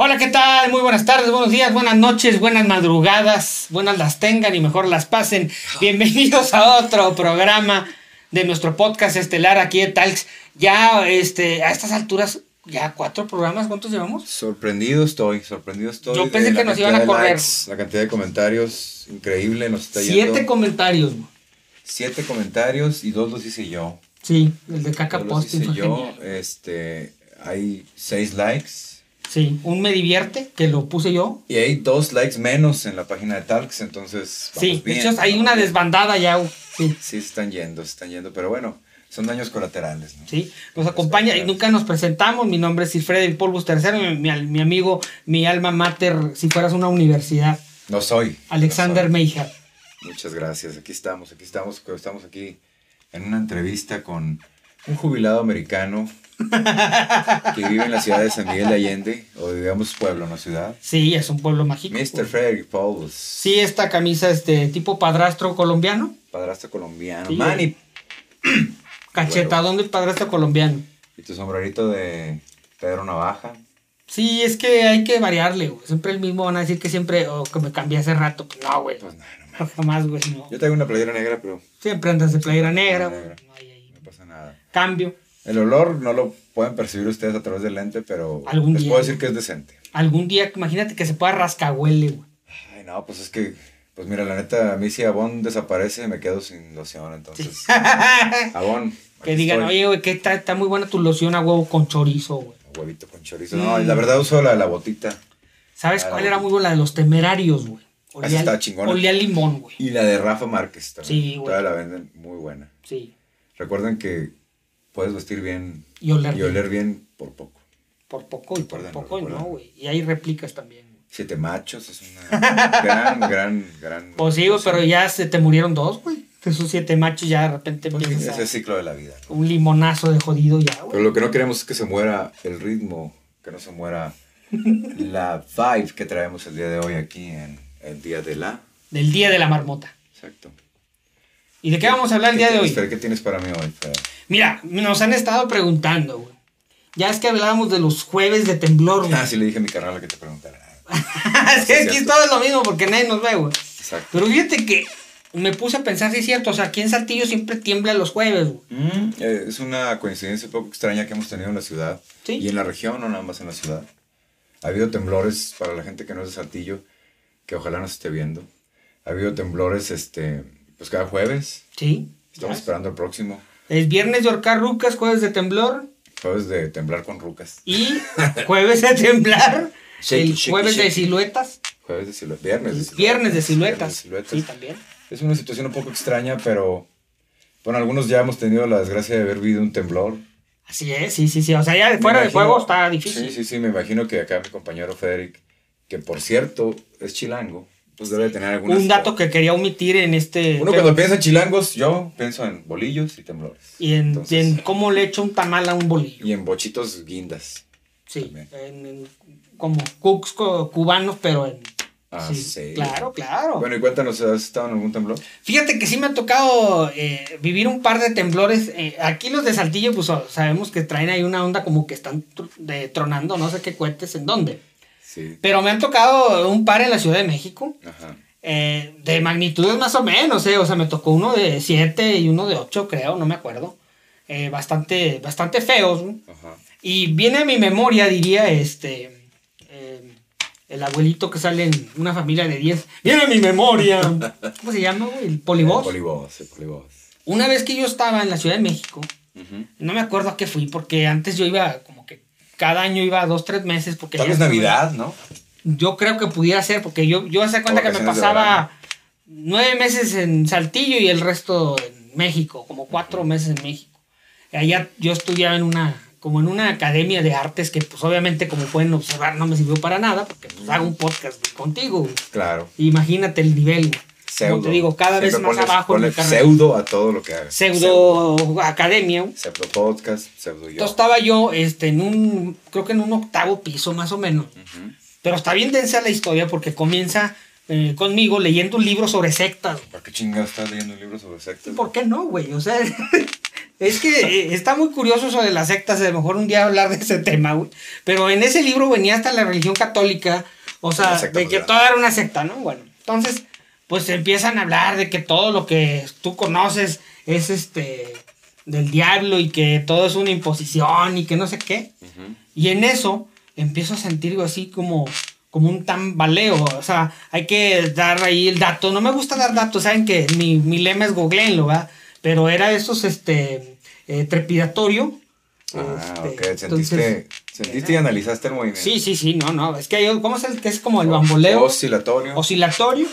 Hola, ¿qué tal? Muy buenas tardes, buenos días, buenas noches, buenas madrugadas, buenas las tengan y mejor las pasen. Bienvenidos a otro programa de nuestro podcast estelar aquí de Talks. Ya este, a estas alturas, ya cuatro programas, ¿cuántos llevamos? Sorprendido estoy, sorprendido estoy. Yo pensé que nos iban a correr. likes, la cantidad de comentarios, increíble, nos está Siete yendo. comentarios. Siete comentarios y dos los hice yo. Sí, el de caca posting yo. genial. Este, hay seis likes. Sí, un me divierte, que lo puse yo. Y hay dos likes menos en la página de Talks, entonces. Sí, vamos de bien, hecho hay una bien. desbandada ya. güey. Sí, Sí, se están yendo, se están yendo, pero bueno, son daños colaterales, ¿no? sí. Nos acompaña y nunca nos presentamos. Mi nombre es Silfredo Polvus III, mi, mi- mi amigo, mi alma mater, si fueras una universidad, No soy. Alexander no soy. Muchas gracias. Aquí estamos, aquí estamos, estamos aquí en una entrevista con un jubilado americano que vive en la ciudad de San Miguel de Allende, o digamos pueblo, no ciudad. Sí, es un pueblo mágico. Mr. Frederick Pauls, Sí, esta camisa es de tipo padrastro colombiano. padrastro colombiano. Sí. Manny, Cachetadón del padrastro colombiano. y tu sombrerito de Pedro Navaja. Sí, es que hay que variarle, güey. Siempre el mismo van a decir que siempre, o que me cambié hace rato. Pues no, güey. Pues no, no, Jamás, güey, no. Yo traigo una playera negra, pero Siempre andas de playera negra, güey. Negra. No no nada. Cambio. El olor no lo pueden percibir ustedes a través del lente, pero Algún les día. puedo decir que es decente. Algún día, imagínate que se pueda rascahuele, güey. Ay, no, pues es que, pues mira, la neta, a mí si Avon desaparece, me quedo sin loción, entonces. Avon. que digan, estoy. oye, güey, que está, está muy buena tu loción a huevo con chorizo, güey. Huevito con chorizo. No, la verdad uso la de la botita. ¿Sabes cuál la era muy buena? La de los temerarios, güey. Esa está chingona. olía a limón, güey. Y la de Rafa Márquez también. Sí, güey. Todavía la venden muy buena. Sí. Recuerden que puedes vestir bien Y oler y bien. oler bien por poco. Por poco y por poco y no, güey. Y hay réplicas también. Siete machos es una gran, gran, gran. Pues sí, güey, pero ya se te murieron dos, güey. Esos siete machos ya de repente Pues, empiezas es el ciclo de la vida. ¿no? un limonazo de jodido ya, Pero güey. lo que no queremos es que se muera el ritmo, que no se muera la vibe que traemos el día de hoy aquí en el día de la. Del día de la marmota. Exacto. ¿Y de qué vamos a hablar el ¿Qué día de hoy? Fer? ¿Qué tienes para mí hoy, Fer? Mira, nos han estado preguntando, güey. Ya es que hablábamos de los jueves de temblor, güey. Ah, sí le dije a mi carnal que te preguntara. Sí, aquí cierto. todo es lo mismo porque nadie nos ve, güey. Exacto. Pero fíjate que me puse a pensar, sí es cierto, o sea, aquí en Saltillo siempre tiembla los jueves, güey. Mm, eh, es una coincidencia un poco extraña que hemos tenido en la ciudad Sí. y en la región, no nada más en la ciudad. Ha habido temblores para la gente que no es de Saltillo, que ojalá nos esté viendo. Ha habido temblores, este, pues cada jueves. Sí. Estamos ya. esperando el próximo. Es viernes de horcar rucas, jueves de temblor Jueves de temblar con rucas. y jueves de temblar. El jueves de siluetas. Jueves de siluetas. Viernes de siluetas. Viernes de siluetas. Sí, también. Es una situación un poco extraña, pero bueno, algunos ya hemos tenido la desgracia de haber vivido un temblor. Así es, sí, sí, sí. O sea, ya fuera de juego está difícil. Sí, sí, sí, me imagino que acá mi compañero Federic, que por cierto es chilango, pues debe tener algunas... Un dato que quería omitir en este. Uno cuando piensa en chilangos, yo pienso en bolillos y temblores. y en, Entonces, y en cómo le echo un tamal a un bolillo. y en bochitos guindas. Sí, en, en- como cooks co- cubanos, pero en. Ah, sí, sí. Claro, claro. Bueno, y cuéntanos, ¿has estado en algún temblor? Fíjate que sí me ha tocado eh, vivir un par de temblores. eh, aquí los de Saltillo, pues sabemos que traen ahí una onda como que están tr- de, tronando, no sé qué cuentes en dónde. Sí. Pero me han tocado un par en la Ciudad de México. Ajá. eh, de magnitudes más o menos, eh, o sea, me tocó uno de 7 y uno de 8, creo, no me acuerdo. Eh, bastante, bastante feos. Ajá. Y viene a mi memoria, diría, este, eh, el abuelito que sale en una familia de 10. Viene a mi memoria. ¿Cómo se llama? El polibos. El polibos, el polibos. Una vez que yo estaba en la Ciudad de México, no me acuerdo a qué fui, porque antes yo iba como cada año iba dos, tres meses. Porque Tal vez Navidad, ¿no? Yo creo que pudiera ser, porque yo, yo hace cuenta que me pasaba nueve meses en Saltillo y el resto en México, como cuatro meses en México. Allá yo estudiaba en una, como en una academia de artes que pues obviamente como pueden observar no me sirvió para nada, porque pues hago un podcast contigo. Claro. Imagínate el nivel. Pseudo. Como te digo, cada vez más pones- abajo en pones mi carrera. pseudo a todo lo que hagas. Pseudo academia. Pseudo podcast, pseudo yo. Entonces estaba yo este, en un, creo que en un octavo piso más o menos. Pero está bien densa la historia porque comienza eh, conmigo leyendo un libro sobre sectas. ¿Para qué chingados estás leyendo un libro sobre sectas? ¿Por qué no, güey? O sea, Es que eh, está muy curioso eso de las sectas, a lo mejor un día hablar de ese tema, güey. Pero en ese libro venía hasta la religión católica, o sea, de que toda era una secta, ¿no? Bueno, entonces, pues empiezan a hablar de que todo lo que tú conoces es este del diablo y que todo es una imposición y que no sé qué. Y en eso empiezo a sentir así como, como un tambaleo. O sea, hay que dar ahí el dato. No me gusta dar datos, saben que mi, mi lema es googleenlo, ¿verdad? Pero era esos, este, eh, trepidatorio. Ah, Este, ok. Sentiste, entonces, sentiste y analizaste el movimiento. Sí, sí, sí, no, no. Es que hay, ¿cómo es el que es como el bamboleo? Oscilatorio. Oscilatorio.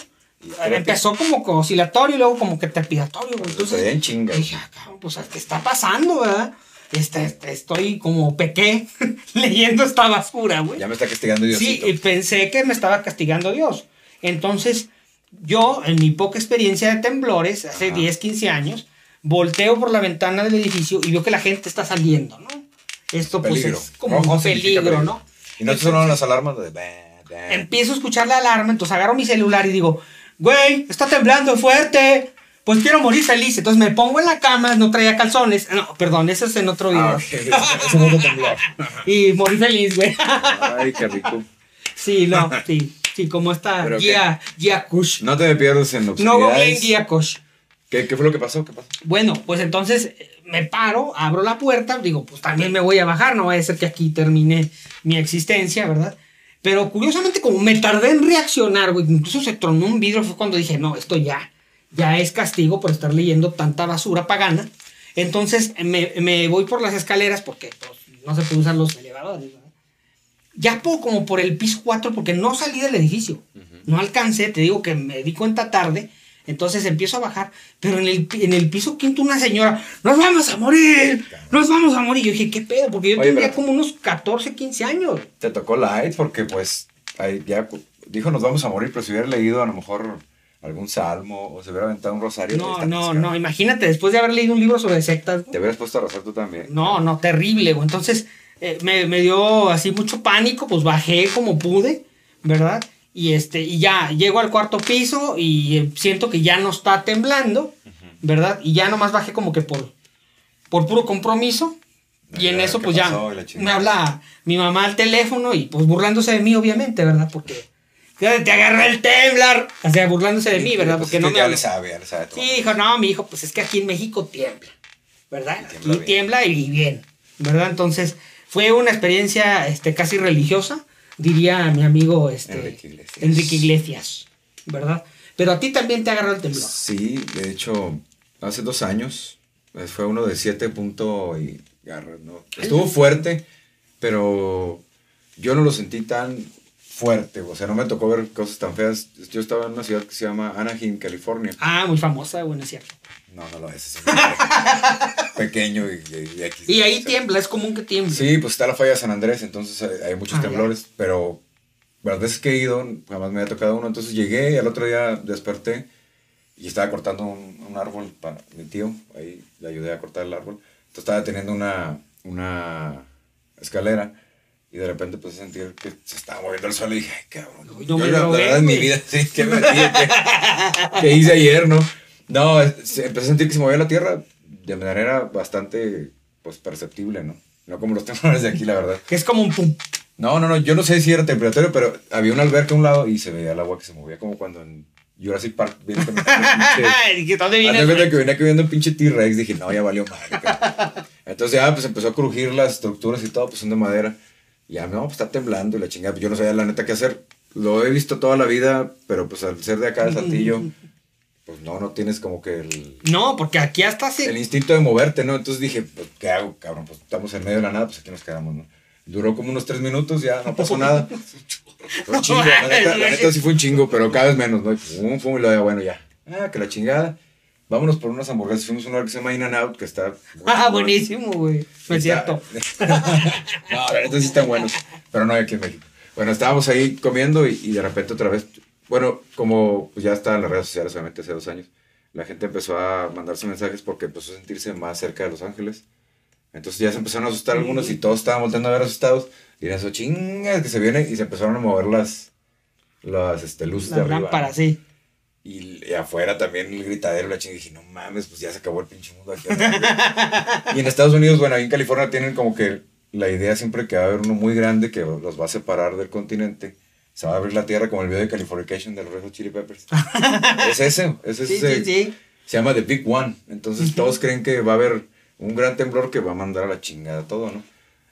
Empezó como que oscilatorio y luego como que trepidatorio. güey. Entonces, veía en chinga. dije, ah, cabrón, pues, ¿qué está pasando, verdad? Este, este, estoy como pequé leyendo esta basura, güey. Ya me está castigando Sí, Diosito. y pensé que me estaba castigando Dios. Entonces, yo, en mi poca experiencia de temblores, hace Ajá. 10, 15 años, volteo por la ventana del edificio y veo que la gente está saliendo, ¿no? Esto, pues, Peligro. es como Rojo un peligro, peligro. ¿no? Y no te sonaron las alarmas de. Empiezo a escuchar la alarma, entonces agarro mi celular y digo, güey, está temblando fuerte. Pues quiero morir feliz. Entonces me pongo en la cama, no traía calzones. No, perdón, eso es en otro video. Ah, ok. Ese no te tembló. Y morí feliz, güey. Ay, qué rico. sí, no, sí. Sí, como ¿Pero guía, guía Kush. No te me pierdas en No obscuridades. googleen guía Kush. ¿Qué, ¿Qué fue lo que pasó? ¿Qué pasó? Bueno, pues entonces eh, me paro, abro la puerta, digo, pues también me voy a bajar, no vaya a ser que aquí termine mi existencia, ¿verdad? Pero curiosamente, como me tardé en reaccionar, güey, incluso se tronó un vidrio, fue cuando dije, no, esto ya, ya es castigo por estar leyendo tanta basura pagana. Entonces me, me voy por las escaleras porque pues, no se puede usar los elevadores, ¿verdad? Ya puedo como por el piso 4 porque no salí del edificio. No alcancé, te digo que me di cuenta tarde. Entonces empiezo a bajar, pero en el, en el piso quinto una señora, nos vamos a morir, nos vamos a morir. Yo dije, ¿qué pedo? Porque yo Oye, tendría como unos 14, 15 años. Te tocó light porque, pues, ahí ya dijo nos vamos a morir, pero si hubiera leído a lo mejor algún salmo o se hubiera aventado un rosario. No, no, no, imagínate, después de haber leído un libro sobre sectas. Te hubieras puesto a rezar tú también. No, no, terrible, güey. Entonces eh, me, me dio así mucho pánico, pues bajé como pude, ¿verdad? Y este, y ya llego al cuarto piso y eh, siento que ya no está temblando, ¿verdad? Y ya nomás bajé como que por, por puro compromiso. Y en eso ¿qué pues ya me habla mi mamá al teléfono y pues burlándose de mí, obviamente, ¿verdad? Porque ya te agarré el temblar, o sea, burlándose de mí, ¿verdad? Pues Porque no me le sabe, le sabe todo. Sí, dijo, no, mi hijo, pues es que aquí en México tiembla, ¿verdad? Y tiembla aquí bien. tiembla y bien, ¿verdad? Entonces, fue una experiencia este, casi religiosa, diría mi amigo este, Enrique Iglesias. Enrique Iglesias, ¿verdad? Pero a ti también te agarró el temblor. Sí, de hecho, hace dos años eh, fue uno de siete punto y ¿no? Estuvo fuerte, pero yo no lo sentí tan fuerte, o sea, no me tocó ver cosas tan feas. Yo estaba en una ciudad que se llama Anaheim, California. Ah, muy famosa, bueno, es cierto. No, no lo es, es pequeño y, y- y X. Y ahí O sea, tiembla, es común que tiemble. Sí, pues está la falla de San Andrés, entonces hay, hay muchos Ah, ya. temblores, pero las veces que he ido, jamás me había tocado uno. Entonces llegué y al otro día desperté y estaba cortando un, un árbol para mi tío, ahí le ayudé a cortar el árbol. Entonces estaba teniendo una, una escalera y de repente empecé a sentir que se estaba moviendo el suelo y dije, ay, cabrón. No Yo me la, la verdad en mi vida, sí, ¿qué me qué hice ayer, no? No, empecé a sentir que se movía la tierra de manera bastante, pues, perceptible, ¿no? No como los temblores de aquí, la verdad. Que es como un pum. No, no, no, yo no sé si era temperatorio, pero había una alberca a un lado y se veía el agua que se movía como cuando en Jurassic Park viene como un pinche- Ay, ¿de ¿Dónde viene el- que venía que viendo un pinche T-Rex, dije, no, ya valió madre. Entonces ya pues empezó a crujir las estructuras y todo, pues son de madera. Y ya, no, pues está temblando y la chingada. Yo no sabía la neta qué hacer. Lo he visto toda la vida, pero pues al ser de acá de Saltillo, pues no, no tienes como que el, No, porque aquí hasta se... el instinto de moverte, ¿no? Entonces dije, pues, ¿qué hago, cabrón? Pues estamos en medio de la nada, pues aquí nos quedamos, ¿no? Duró como unos tres minutos, ya no pasó nada. Fue un chingo, la neta, la neta sí fue un chingo, pero cada vez menos, ¿no? Y pum, pum, y luego, bueno, ya. Ah, que la chingada. Vámonos por unas hamburguesas. Fuimos a un lugar que se llama In and Out, que está. Ah, buenísimo, güey. No es cierto. no, neta sí están buenos, pero no hay aquí en México. Bueno, estábamos ahí comiendo y, y de repente otra vez, bueno, como pues ya está en las redes sociales, obviamente hace dos años, la gente empezó a mandarse mensajes porque empezó a sentirse más cerca de Los Ángeles. Entonces ya se empezaron a asustar algunos y todos estaban volteando a ver asustados. Y era eso, chingas, que se viene y se empezaron a mover las, las este, luces de La arriba. lámpara, ¿no? sí. Y, afuera también el gritadero, la chingada. Dije, no mames, pues ya se acabó el pinche mundo aquí. y en Estados Unidos, bueno, ahí en California tienen como que la idea siempre que va a haber uno muy grande que los va a separar del continente. Se va a abrir la tierra como el video de Californication de los Red Hot Chili Peppers. es ese, es ese. Sí, sí, Se llama The Big One. Entonces todos creen que va a haber un gran temblor que va a mandar a la chingada todo, ¿no?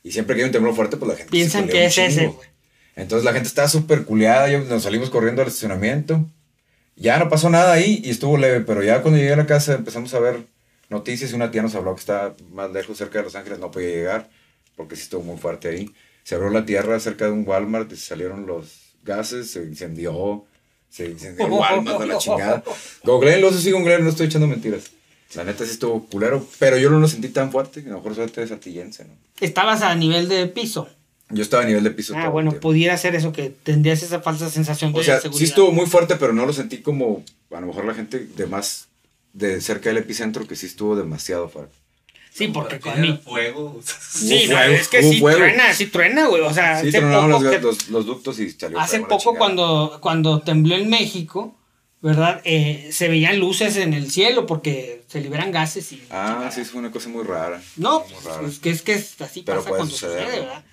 Y siempre que hay un temblor fuerte, pues la gente piensan que es ese. Entonces la gente está súper culeada. Nos salimos corriendo al estacionamiento. Ya no pasó nada ahí y estuvo leve, pero ya cuando llegué a la casa empezamos a ver noticias y una tía nos habló que está más lejos, cerca de Los Ángeles, no podía llegar porque sí estuvo muy fuerte ahí. Se abrió la tierra cerca de un Walmart y salieron los gases, se incendió, se incendió el Walmart de la chingada. Googleenlo, eso sí, googleenlo, no estoy echando mentiras. La neta sí estuvo culero, pero yo no lo sentí tan fuerte, a lo mejor suerte de satillense, ¿no? ¿Estabas a nivel de piso? Yo estaba a nivel de piso. Ah, bueno, pudiera ser eso, que tendrías esa falsa sensación de o sea, Sí estuvo muy fuerte, pero no lo sentí como, a lo mejor la gente de más, de cerca del epicentro, que sí estuvo demasiado fuerte. Sí, porque con mí. fuego. Sí, no, es que sí truena, sí truena, güey. O sea, sí, tronaron los, los, ductos y salió Hace poco, cuando, cuando tembló en México, ¿verdad? Eh, se veían luces en el cielo porque se liberan gases y. Ah, sí, es una cosa muy rara. No, Es que es que así pasa cuando sucede, ¿verdad?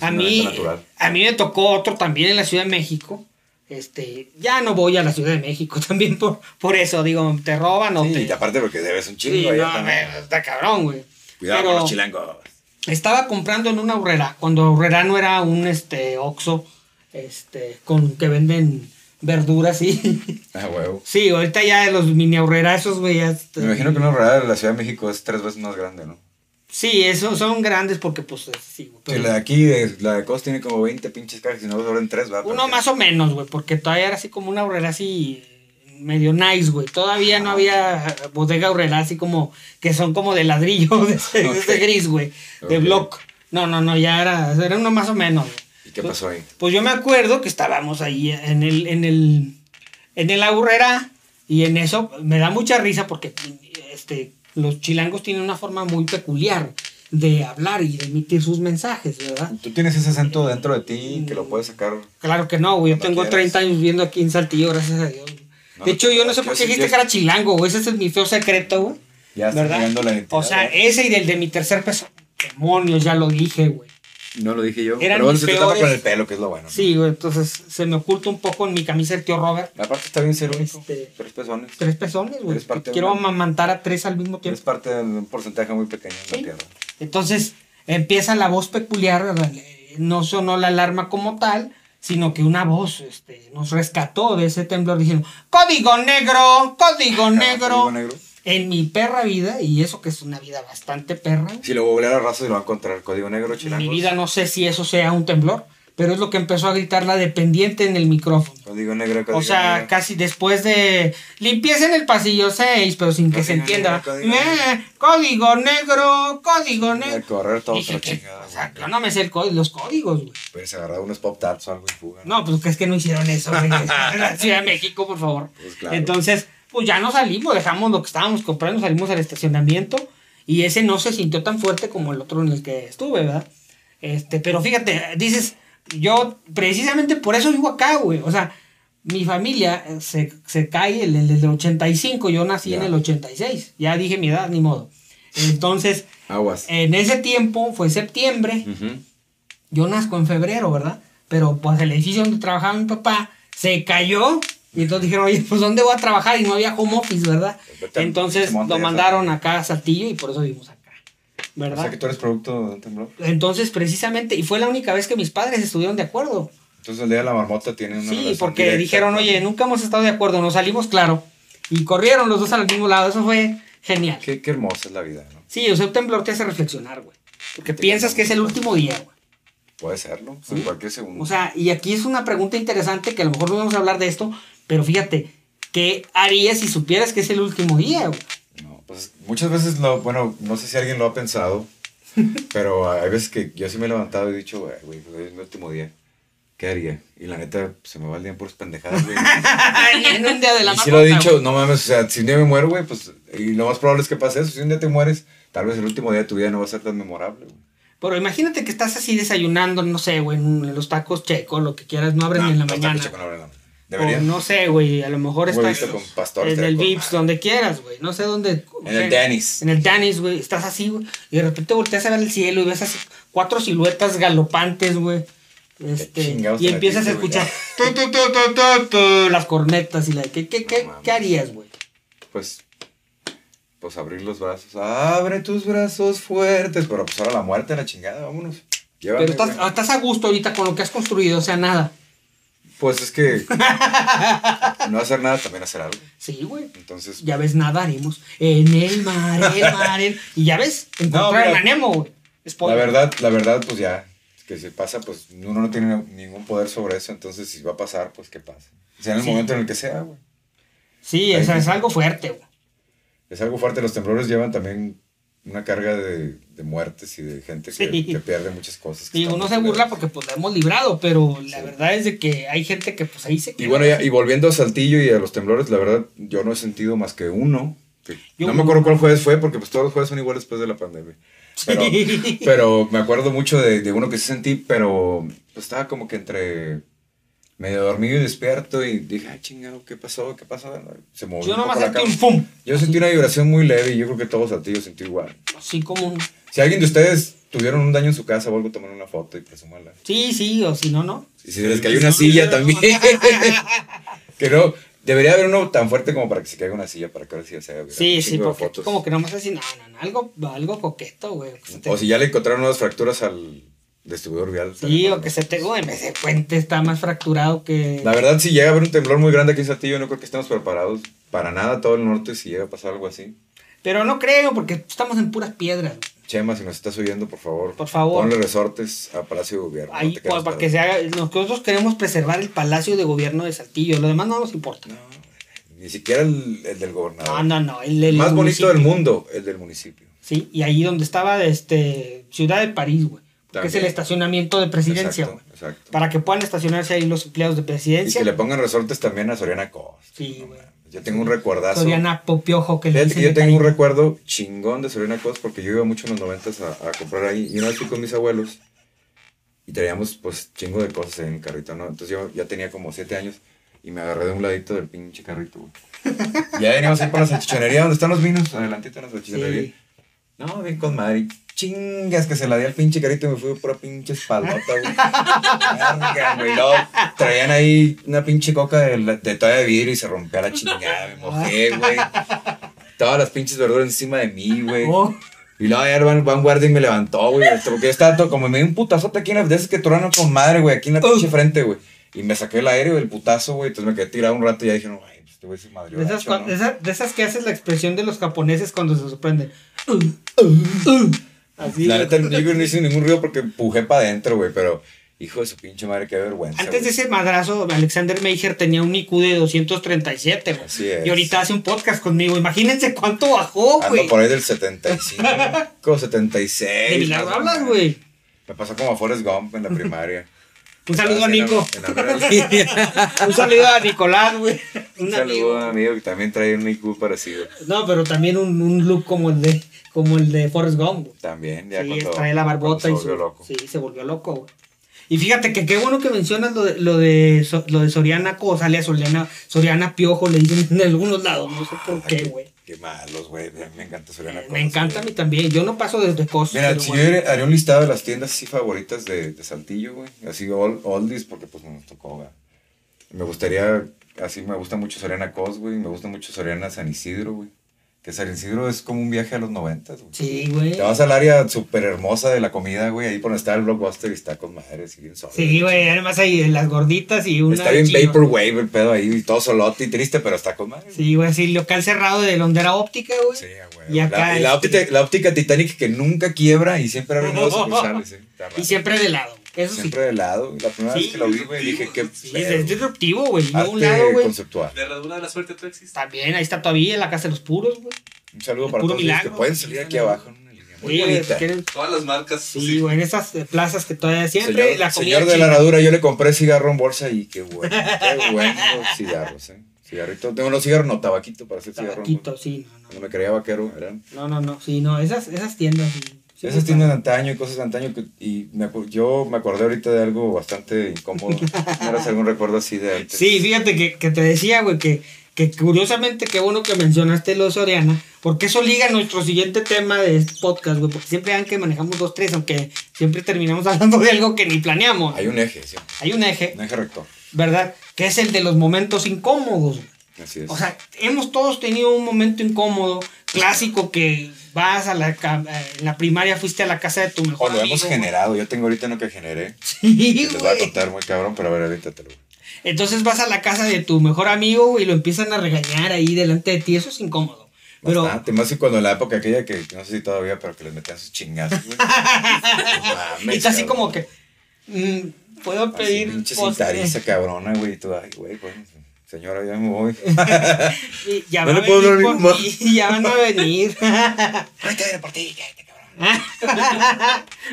A mí, a mí me tocó otro también en la Ciudad de México. Este, ya no voy a la Ciudad de México también por, por eso, digo, te roban o sí, y aparte porque debes un chingo sí, no, está cabrón, güey. Cuidado con los chilangos. Estaba comprando en una aurrera, cuando aurrera no era un este Oxxo, este, con que venden verduras y. Ah, huevo. Sí, ahorita ya los mini aurrerazos, güey. Me imagino que una aurrera de la Ciudad de México es tres veces más grande, ¿no? Sí, eso son grandes porque pues sí, güey. la de aquí, la de Cos tiene como 20 pinches cajas y no sobran tres, ¿va? Uno más o menos, güey, porque todavía era así como una aurrera así medio nice, güey. Todavía no había bodega aurrera así como que son como de ladrillo, de, ese, gris, güey, de block. No, no, no, ya era, era uno más o menos, güey. ¿Y qué pasó ahí? Pues yo me acuerdo que estábamos ahí en el, en el, en el aurrera y en eso me da mucha risa porque, este, los chilangos tienen una forma muy peculiar de hablar y de emitir sus mensajes, ¿verdad? ¿Tú tienes ese acento dentro de ti que lo puedes sacar? Claro que no, güey. Yo tengo 30 años viviendo aquí en Saltillo, gracias a Dios. de hecho, yo no sé por qué dijiste que era chilango, güey. Ese es mi feo secreto, güey. Ya ¿verdad? la. O sea, ese y del de mi tercer peso. Demonios, ya lo dije, güey. No lo dije yo. Eran pero bueno, se te tapa con el pelo, que es lo bueno. Sí, güey, entonces se me oculta un poco en mi camisa el tío Robert. Aparte está bien ser único. Este, tres pezones. Tres pezones, güey. Quiero amamantar a tres al mismo tiempo. Es parte de un porcentaje muy pequeño de la tierra. Entonces empieza la voz peculiar, no sonó la alarma como tal, sino que una voz este, nos rescató de ese temblor diciendo, código negro, código negro. ¿Código negro? En mi perra vida, y eso que es una vida bastante perra. Si lo googlea la raza se lo va a encontrar, código negro chilangos. En mi vida no sé si eso sea un temblor, pero es lo que empezó a gritar la dependiente en el micrófono. Código negro, código O sea, casi después de limpieza en el pasillo 6, pero sin que se entienda. Código, negro. código negro, código negro. correr todo otra chingada. O sea, yo no me sé el los códigos, güey. Pues se agarraron unos pop tarts o algo y fuga. No, pues que es que no hicieron eso, en la Ciudad de México, por favor. Pues claro. Entonces pues ya no salimos, dejamos lo que estábamos comprando, salimos al estacionamiento y ese no se sintió tan fuerte como el otro en el que estuve, ¿verdad? Este, pero fíjate, dices, yo precisamente por eso vivo acá, güey, o sea, mi familia se, cae en el, el, 85, yo nací en el 86, ya dije mi edad, ni modo. Entonces, Aguas. en ese tiempo fue septiembre, yo nazco en febrero, ¿verdad? Pero pues el edificio donde trabajaba mi papá se cayó y entonces dijeron, oye, pues ¿dónde voy a trabajar? Y no había home office, ¿verdad? Entonces lo mandaron acá a Saltillo y por eso vivimos acá. ¿Verdad? O sea que tú eres producto de un temblor. Entonces, precisamente, y fue la única vez que mis padres estuvieron de acuerdo. Entonces el día de la marmota tiene una Sí, porque dijeron, oye, nunca hemos estado de acuerdo, nos salimos claro. Y corrieron los dos al mismo lado, eso fue genial. Qué, qué hermosa es la vida, ¿no? Sí, o sea, un temblor te hace reflexionar, güey. Porque piensas que es el último día, güey. Puede serlo, en cualquier segundo. O sea, y aquí es una pregunta interesante que a lo mejor no vamos a hablar de esto, pero fíjate, ¿qué harías si supieras que es el último día? No, pues muchas veces, lo, bueno, no sé si alguien lo ha pensado, pero hay veces que yo sí me he levantado y he dicho, güey, pues es el último día. ¿Qué haría? Y la neta, se me va el día por pendejadas, güey. en un día de la Y si lo he dicho, no mames, o sea, si un día me muero, güey, pues, y lo más probable es que pase eso. Si un día te mueres, tal vez el último día de tu vida no va a ser tan memorable, güey. Pero imagínate que estás así desayunando, no sé, güey, en los tacos checo, lo que quieras, no abren en la mañana. Checo no abren O no sé, güey, a lo mejor pastor en el Vips, donde quieras, güey. No sé dónde. En el Denny's. En el Denny's, güey. Estás así, güey. Y de repente volteas a ver el cielo y ves así cuatro siluetas galopantes, güey. Este, y empiezas a escuchar las cornetas y la ¿qué, qué, qué, qué harías, güey? Pues, pues abrir los brazos. Abre tus brazos fuertes. Pero pues ahora la muerte, la chingada, vámonos. Llévame, Pero estás a gusto ahorita con lo que has construido, o sea, nada. Pues es que no hacer nada también hacer algo. Sí, güey. Entonces, Ya ves, nadaremos en el mar, el mar, el- Y ya ves, encontraron mira, a Nemo, güey. la verdad, la verdad, pues ya, que se pasa, pues uno no tiene ningún poder sobre eso. Entonces, si va a pasar, pues que pase. Sea en el Sí. momento en el que sea, güey. Sí, sea, es algo fuerte, güey. Es algo fuerte. Los temblores llevan también una carga de, de muertes y de gente que, Sí. que pierde muchas cosas. Y están uno se burla porque pues la hemos librado, pero la Sí. verdad es de que hay gente que pues ahí se Y queda. bueno, ya, y volviendo a Saltillo y a los temblores, la verdad, yo no he sentido más que uno. que- Yo no me acuerdo cuál jueves fue, porque pues todos los jueves son iguales después de la pandemia. Pero, Sí. pero me acuerdo mucho de, de uno que sí sentí, pero pues, estaba como que entre medio dormido y despierto y dije, ay chingado, ¿qué pasó? ¿Qué pasó? Se movió Yo nomás sentí un pum. Yo sentí una vibración muy leve y yo creo que todos Saltillo sentí igual. Así como un... Si alguien de ustedes tuvieron un daño en su casa, vuelvo a tomar una foto y presúmala. Sí, sí, o si no, no. Y si les cayó una silla también. que no, debería haber uno tan fuerte como para que se caiga una silla, para que ahora sí se haga. Sí, sí, porque fotos. como que nomás así, no, no, no, algo, algo coqueto, güey. se O si ya le encontraron unas fracturas al distribuidor vial. Sí, o que se te, güey, ese puente está más fracturado que... La verdad, si llega a haber un temblor muy grande aquí en Saltillo, no creo que estemos preparados para nada todo el norte si llega a pasar algo así. Pero no creo, porque estamos en puras piedras. Chema, si nos estás oyendo, por favor. Por favor. Ponle resortes a Palacio de Gobierno. no Ahí, quedas para que se haga... Nosotros queremos preservar el Palacio de Gobierno de Saltillo, lo demás no nos importa. No, ni siquiera el, el del gobernador. No, no, no, el del El más bonito del mundo, el del municipio. Sí, y ahí donde estaba este Ciudad de París, güey. Que es el También. estacionamiento de presidencia, Exacto, exacto. Para que puedan estacionarse ahí los empleados de Y presidencia. que le pongan resortes también a Soriana Cost. Sí, güey. Yo tengo un recuerdazo. Soriana Popiojo que le dicen yo tengo un cariño. recuerdo chingón de Soriana Cost porque yo iba mucho en los noventas a, a comprar ahí. Y una vez fui con mis abuelos y traíamos pues chingo de cosas en el carrito, ¿no? Entonces yo ya tenía como siete años y me agarré de un ladito del pinche carrito, güey. Y ya veníamos ahí por la salchichonería donde están los vinos, adelantito en la salchichonería. Sí. No, bien con madre. Chingas que se la di al pinche carrito y me fui por pura pinche espaldota, güey. Güey. Luego traían ahí una pinche coca de, de toalla de vidrio y se rompía la chingada. Me mojé, güey. Todas las pinches verduras encima de mí, güey. Oh, Y luego ayer Van, Van Guardia y me levantó, güey. Porque yo estaba todo como me dio un putazote aquí en la. De esas que truenan con madre, güey. Aquí en la pinche frente, güey. Y me saqué el aire del putazo, güey. Entonces me quedé tirado un rato y ya dije, no, ay, pues este güey se madrió. de, esas, gacho, cua- ¿no? de, esas, de esas que haces la expresión de los japoneses cuando se sorprenden. Uh, uh, uh. Así. La neta, yo no hice ningún ruido porque empujé para adentro, güey. Pero, hijo de su pinche madre, qué vergüenza. Antes de ese madrazo, Alexander Meijer tenía un IQ de 237, güey. Así es. Y ahorita hace un podcast conmigo. Imagínense cuánto bajó, Ando güey. por ahí del 75, 76. De milagro hablas, güey. Me pasó como a Forrest Gump en la primaria. Un saludo a Nico. Un saludo a Nicolás, güey. Un Un saludo amigo. a un amigo que también trae un IQ parecido. No, pero también un, un look como el de como el de Forrest Gump. güey. También, ya Sí, trae la barbota se su, volvió loco. Sí, se volvió loco, güey. Y fíjate que qué bueno que mencionas lo de, lo de, So- lo de Soriana Cosalia, Soriana, Soriana Piojo, le dicen en algunos lados, no sé por qué, güey. Qué malos, güey. Me encanta Soriana Me encanta a mí también. Yo no paso desde cosas. Mira, si bueno. yo haría un listado de las tiendas así favoritas de, de Saltillo, güey. Así old, oldies, porque pues nos tocó, güey. Me gustaría, así me gusta mucho Soriana Cos, güey. Me gusta mucho Soriana San Isidro, güey. Que San Isidro es como un viaje a los noventas, güey. Sí, güey. Te vas al área súper hermosa de la comida, güey. Ahí por donde está el blockbuster y está con madre, así bien sólido. Sí, güey. Además hay las gorditas y una. Está bien vaporwave el pedo ahí, y todo solote y triste, pero está con madre. güey. Sí, güey, sí, local cerrado de Londera Óptica, güey. Sí, güey. Y acá La, y la este- óptica, la óptica Titanic que nunca quiebra y siempre abre nuevos sucursales, eh. Y siempre de lado. Eso Siempre de lado. La primera Sí. vez que lo vi, güey, dije que. sí. Es disruptivo, güey. Y a un lado, güey. conceptual. La herradura de la suerte tú existe. También, ahí está todavía en la casa de los puros, güey. Un saludo El para puro todos los que milagro. pueden salir aquí abajo en una línea muy Sí, bonita. Todas las marcas. Sí, güey, en esas plazas que todavía siempre Señor, la comida señor de la herradura, yo le compré cigarro en bolsa y qué bueno, qué buenos cigarros, eh. Cigarrito, tengo los cigarros, no, tabaquito para hacer cigarro. en bolsa. Tabaquito, sí, no, Cuando no. me creía vaquero, eran. No, no, no, sí, no, esas, esas tiendas, sí. Esas tiendas de antaño y cosas de antaño. que- y me, yo me acordé ahorita de algo bastante incómodo. ¿Tienes algún recuerdo así de antes? Sí, fíjate que, que te decía, güey, que, que curiosamente qué bueno que mencionaste lo de Soriana, porque eso liga a nuestro siguiente tema de este podcast, güey, porque siempre dan que manejamos dos, tres, aunque siempre terminamos hablando de algo que ni planeamos. Hay un eje, sí. Hay un eje, Un eje rector. ¿verdad? Que es el de los momentos incómodos. Así es. O sea, hemos todos tenido un momento incómodo, clásico, que vas a la, eh, en la primaria, fuiste a la casa de tu mejor o lo amigo. hemos generado. Yo tengo ahorita uno que generé. Sí, les voy a contar muy cabrón, pero a ver, ahorita te lo Entonces vas a la casa de tu mejor amigo y lo empiezan a regañar ahí delante de ti. Eso es incómodo. Pero Bastante, más que cuando en la época aquella que no sé si todavía, pero que les metían sus chingazos, güey. Mames, y está así cabrón. como que. mm, Puedo pedir. pinche cintariza cabrona, güey. Y tú, ay, güey, pues, señora, ya me voy. Y ya No le a puedo mi por mamá. y ya van a venir. Viene por ti, cabrón.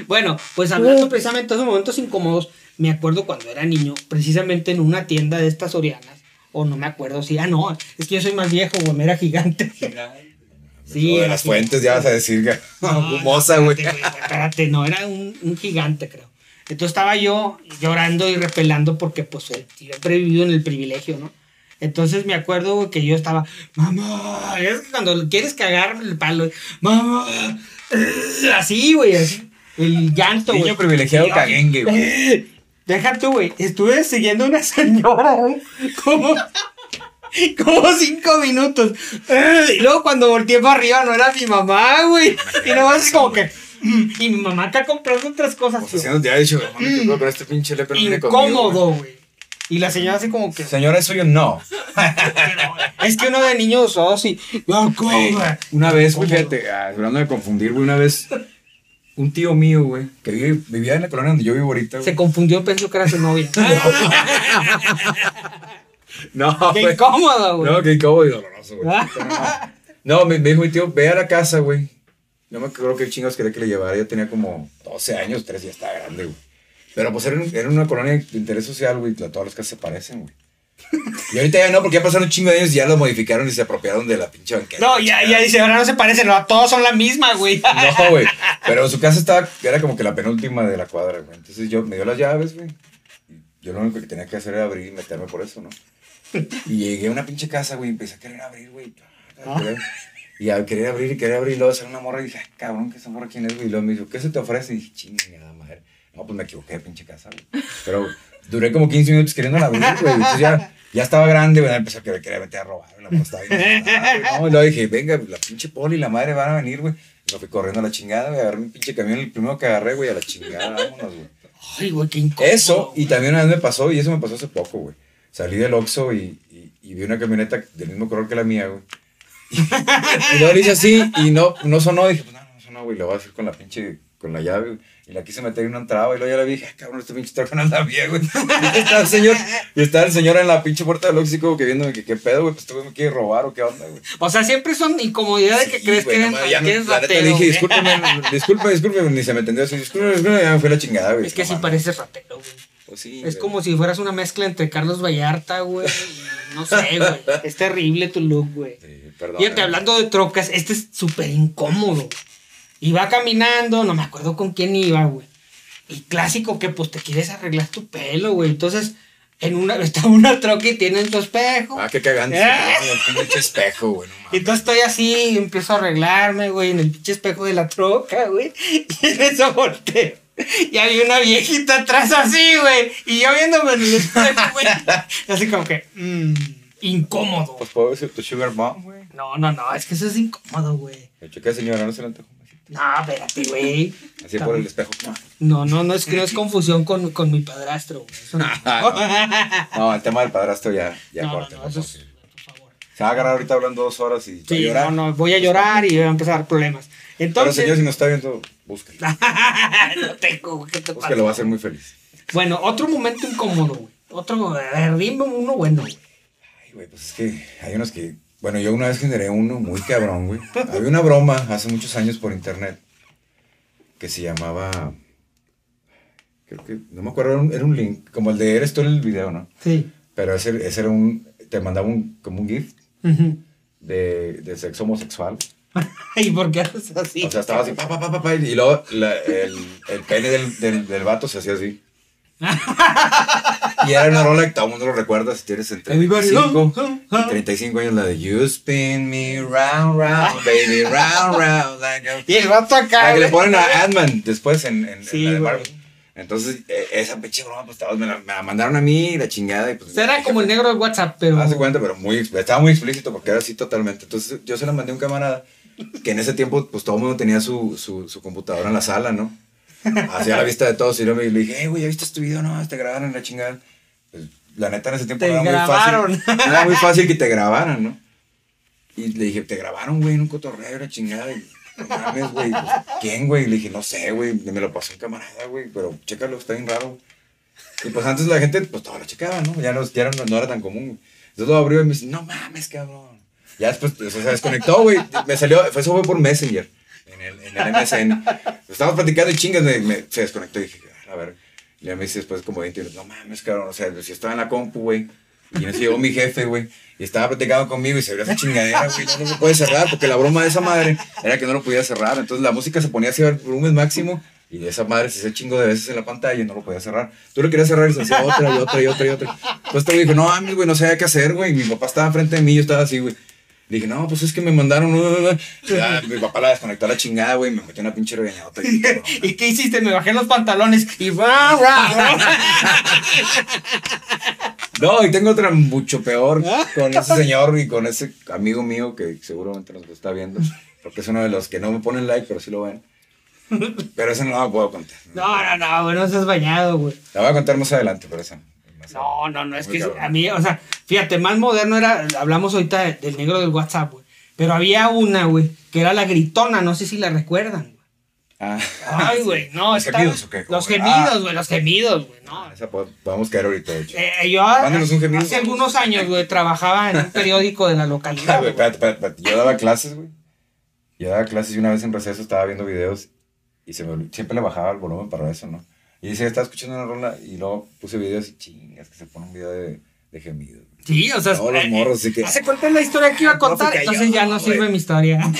bueno, pues hablando precisamente de esos momentos incómodos, me acuerdo cuando era niño, precisamente en una tienda de estas Orianas, o no me acuerdo si, ah, no, es que yo soy más viejo, güey, me era gigante. Sí, de era las gigante. fuentes ya vas a decir, que- No, Humosa, güey. espérate, Espérate, no, era un, un gigante, creo. Entonces estaba yo llorando y repelando porque pues siempre he vivido en el privilegio, ¿no? Entonces me acuerdo que yo estaba, mamá, es que cuando quieres cagar el palo, mamá, eh, así, güey, así, el llanto, güey. Niño privilegiado caguengue, güey. Deja tú, güey, estuve siguiendo a una señora, güey, como, como cinco minutos. Eh, Y luego cuando volteé para arriba no era mi mamá, güey. Y no así como que. mm, Y mi mamá acá comprando otras cosas. Pues ya qué pedo con este pinche conmigo, Incómodo, güey. Y la señora así como que. Señora, eso yo no. Es que uno de niños oh, así. "No, ¿cómo, güey?". Una vez, güey, fíjate, ah, hablando de confundir, güey, una vez, un tío mío, güey, que vive- vivía en la colonia donde yo vivo ahorita, güey. Se confundió, pensó que era su novia. No, Qué güey. incómodo, güey. No, qué incómodo y doloroso, güey. Pero no. No, me, me dijo mi tío, ve a la casa, güey. No me acuerdo qué chingados quería que le llevara. Yo tenía como 12 años, 13, ya estaba grande, güey. Pero pues era, era una colonia de interés social, güey. Todas las casas se parecen, güey. Y ahorita ya no, porque ya pasaron un chingo de años y ya lo modificaron y se apropiaron de la pinche banqueta. No, ya, ya dice, ahora no se parecen, no, todos son la misma, güey. No, güey. Pero su casa estaba, era como que la penúltima de la cuadra, güey. Entonces yo me dio las llaves, güey. Yo lo único que tenía que hacer era abrir y meterme por eso, ¿no? Y llegué a una pinche casa, güey, y empecé a querer abrir, güey. Y a querer abrir y querer abrir, y luego salió una morra y dije, "Ay, cabrón, ¿qué esa morra quién es, güey? Y luego me dijo, ¿qué se te ofrece? Y dije, chingada madre. No, pues me equivoqué de pinche casa, güey. Pero duré como 15 minutos queriendo abrir, güey. Entonces ya, ya estaba grande, güey. Empecé a querer, querer meter a robar, la güey. No, y luego dije, venga, la pinche poli y la madre van a venir, güey. Y me fui corriendo a la chingada, güey. Agarré mi pinche camión, el primero que agarré, güey, a la chingada, vámonos, güey. Ay, güey, qué incómodo. Eso, y también una vez me pasó, y eso me pasó hace poco, güey. Salí del Oxxo y, y, y vi una camioneta del mismo color que la mía, güey. Y luego le hice así, y no, no sonó, dije, pues no, no sonó, güey, lo voy a hacer con la pinche, con la llave. Y la quise meter y no entraba, y luego ya la vi, dije, "Ah, cabrón, este pinche no anda bien, güey. Y estaba el señor, y estaba el señor en la pinche puerta del como que viéndome que qué pedo, güey, pues este güey me quiere robar o qué onda, güey. O sea, siempre son incomodidades que crees güey, que no ya que me- neta ratero, le dije, discúlpeme, disculpe, disculpe, ni se me entendió así, disculpe, disculpe, ya me fue la chingada, güey. Es que No sí mames. pareces ratero, güey. Pues sí, Es güey. como si fueras una mezcla entre Carlos Vallarta, güey. y No sé, güey. Es terrible tu look, güey. Sí, perdón. Fíjate, hablando de trocas, este es súper incómodo. Iba caminando, no me acuerdo con quién iba, güey. Y clásico que pues te quieres arreglar tu pelo, güey. Entonces, en una, está una troca y tienen tu espejo. Ah, qué cagante. Ah. Pinche espejo, güey. No entonces estoy así, empiezo a arreglarme, güey, en el pinche espejo de la troca, güey. Y en eso volteo. Y había una viejita atrás así, güey. Y yo viéndome en el espejo, güey. Así como que, mmm, incómodo. Pues puedo decir tu sugar mom, güey. No, no, no, es que eso es incómodo, güey. Choqué, señora, no se le antojó. No, espérate, güey. Así por el espejo. No, no, no, es que no es confusión con, con mi padrastro, güey. Eso no. No, el tema del padrastro ya, ya no, no, corte. no, eso es, por favor. Se va a agarrar ahorita hablando dos horas y va a Sí, llorar. no, no, voy a llorar y voy a empezar a dar problemas. Pero Entonces, señor, si nos está viendo, búsquelo. no tengo, güey, ¿qué te pasa? Búsquelo, va a ser muy feliz. Bueno, otro momento incómodo, güey. Otro, a ver, dime uno bueno, güey. Ay, güey, pues es que hay unos que. Bueno, yo una vez generé uno muy cabrón, güey. Había una broma hace muchos años por internet que se llamaba. Creo que. No me acuerdo, era un, era un link, como el de Eres tú en el video, ¿no? Sí. Pero ese, ese era un. Te mandaba un, como un gift de, de sexo homosexual. ¿Y por qué haces así? O sea, estaba así, pa, pa, pa, pa, pa, y luego la- el, el pene del, del, del vato se hacía así. Y era una rola que todo el mundo lo recuerda si tienes entre Everybody, 35 oh, oh, y 35 años, la de You spin me round, round, baby, round, round. Like a- Y el vato acá. Ah, que le ponen a Ant-Man después en, en, en Sí, la de. Marvel. Entonces, eh, esa pinche broma, pues me la, me la mandaron a mí y la chingada. Y, pues, Era como el negro de WhatsApp, pero. Hace cuenta, pero muy, estaba muy explícito porque era así totalmente. Entonces yo se la mandé a un camarada que en ese tiempo pues todo el mundo tenía su, su, su computadora en la sala, ¿no? Hacia la vista de todos y yo me dije, hey, güey, ¿ya viste este video? No, te grabaron la chingada. Pues, la neta en ese tiempo Te era grabaron. muy fácil. Era muy fácil que te grabaran, ¿no? Y le dije, te grabaron, güey, en un cotorreo, la chingada. Y, no mames, güey. pues, ¿Quién, güey? Le dije, no sé, güey. Me lo pasó un camarada, güey. Pero chécalo, está bien raro. Y pues antes la gente, pues todo lo checaba, ¿no? Ya no, ya no, no era tan común. Entonces lo abrió y me dice, no mames, cabrón. Ya después o sea, se desconectó, güey. Me salió, fue- eso fue por Messenger, en el, en el MSN. Estábamos platicando y chingas, me, se desconectó y dije, "Ah, a ver. Y ya me dice después como 20 minutos, no mames, cabrón. O sea, si estaba en la compu, güey. Y eso llegó mi jefe, güey. Y estaba platicando conmigo y se abrió esa chingadera, güey. No, se puede cerrar porque la broma de esa madre era que no lo podía cerrar. Entonces la música se ponía así al volumen máximo. Y esa madre se hacía chingo de veces en la pantalla y no lo podía cerrar. Tú lo querías cerrar y se hacía otra y otra y otra y otra. Entonces te dijo, no mames, güey, no sabía qué hacer, güey. Mi papá estaba enfrente de mí yo estaba así, güey. Le dije, no, pues es que me mandaron. uh, uh, uh". Ya, mi papá la desconectó a la chingada, güey, me metió una pinche regañadota. Y "No, ¿Y qué hiciste? Me bajé los pantalones y. ra. No, y tengo otra mucho peor con ese señor y con ese amigo mío que seguramente nos está viendo. Porque es uno de los que no me ponen like, pero sí lo ven. Pero ese no lo puedo contar. No, no, no, güey, no seas bañado, güey. La voy a contar más adelante, pero No, no, no, es que cabrón. a mí, o sea, fíjate, más moderno era, hablamos ahorita de- del negro del WhatsApp, güey. Pero había una, güey, que era la gritona, no sé si la recuerdan, güey. Ah, Ay, güey, no, ¿Los está- gemidos o qué? Los gemidos, güey, los gemidos, güey, no. Ah, esa po- podemos caer ahorita, de hecho. Eh, yo un hace algunos años, güey, trabajaba en un periódico de la Ah, localidad. espérate, espérate, espérate. Yo daba clases, güey. Yo daba clases y una vez en receso estaba viendo videos y se me, olvi- siempre le bajaba el volumen para eso, ¿no? Y dice, estaba escuchando una rola y luego puse videos y chingas que se pone un video de, de gemidos. Sí, o sea, Todos los eh, morros, así que. Hace cuenta la historia que iba a Profe, contar, cayó, entonces ya no sirve mi historia.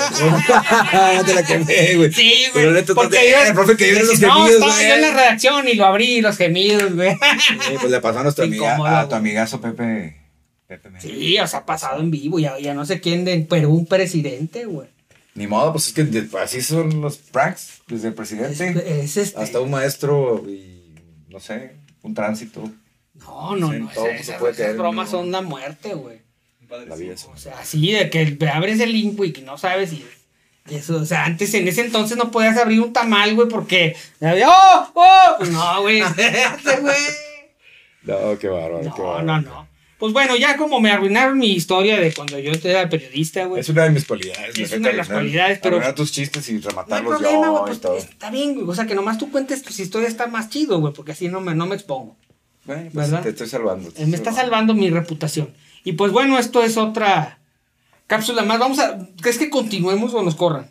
Ya te la quemé, güey. Sí, güey. Pero porque yo- el profe que viene los no, gemidos, estaba yo en la redacción y lo abrí, los gemidos, güey. Sí, pues le pasó a nuestro amiga, a tu amigazo Pepe. Sí, o sea, pasado en vivo, ya, ya no sé quién de Perú, un presidente, güey. Ni modo, pues es que de- así son los pranks, desde el presidente Es este. hasta un maestro y no sé, un tránsito. No, no, Sí, no. todo esas- se esas, puede esas caer, bromas ¿no? son una muerte, güey. La vida es O sea, así de que abres el link, güey, que no sabes y. y Eso, o sea, antes en ese entonces no podías abrir un tamal, güey, porque. ¡Oh! ¡Oh! Pues no, güey. espérate, güey. No, qué bárbaro, qué No, bárbaro. no, no. Pues bueno, ya como me arruinaron mi historia de cuando yo era periodista, güey. Es una de mis cualidades. Es una de las cualidades, pero- arruinar tus chistes y No hay rematarlos problema, yo y pues todo. está bien, güey. O sea, que nomás tú cuentes tus historias está más chido, güey, porque así no me, no me expongo. Bueno, pues ¿verdad? te estoy salvando. te Eh, Me está salvando mi reputación. Y pues bueno, esto es otra cápsula más. Vamos a. ¿Crees que continuemos o nos corran?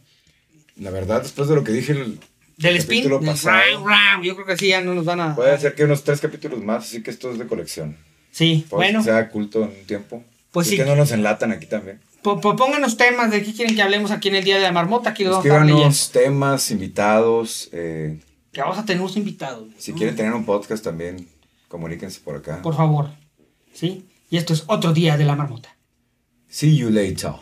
La verdad, después de lo que dije el Del spin. pasado, ram, ram. Yo creo que sí, ya no nos van a. puede ser que unos tres capítulos más, así que esto es de colección. Sí, Puede bueno. que sea culto en un tiempo. Pues sí. que no nos enlatan aquí también. po- pónganos temas de qué quieren que hablemos aquí en el Día de la Marmota. Aquí los vamos a temas, invitados. eh, Que vamos a tener unos invitados. si quieren tener un podcast también, comuníquense por acá. Por favor. ¿Sí? Y esto es otro Día de la Marmota. See you later.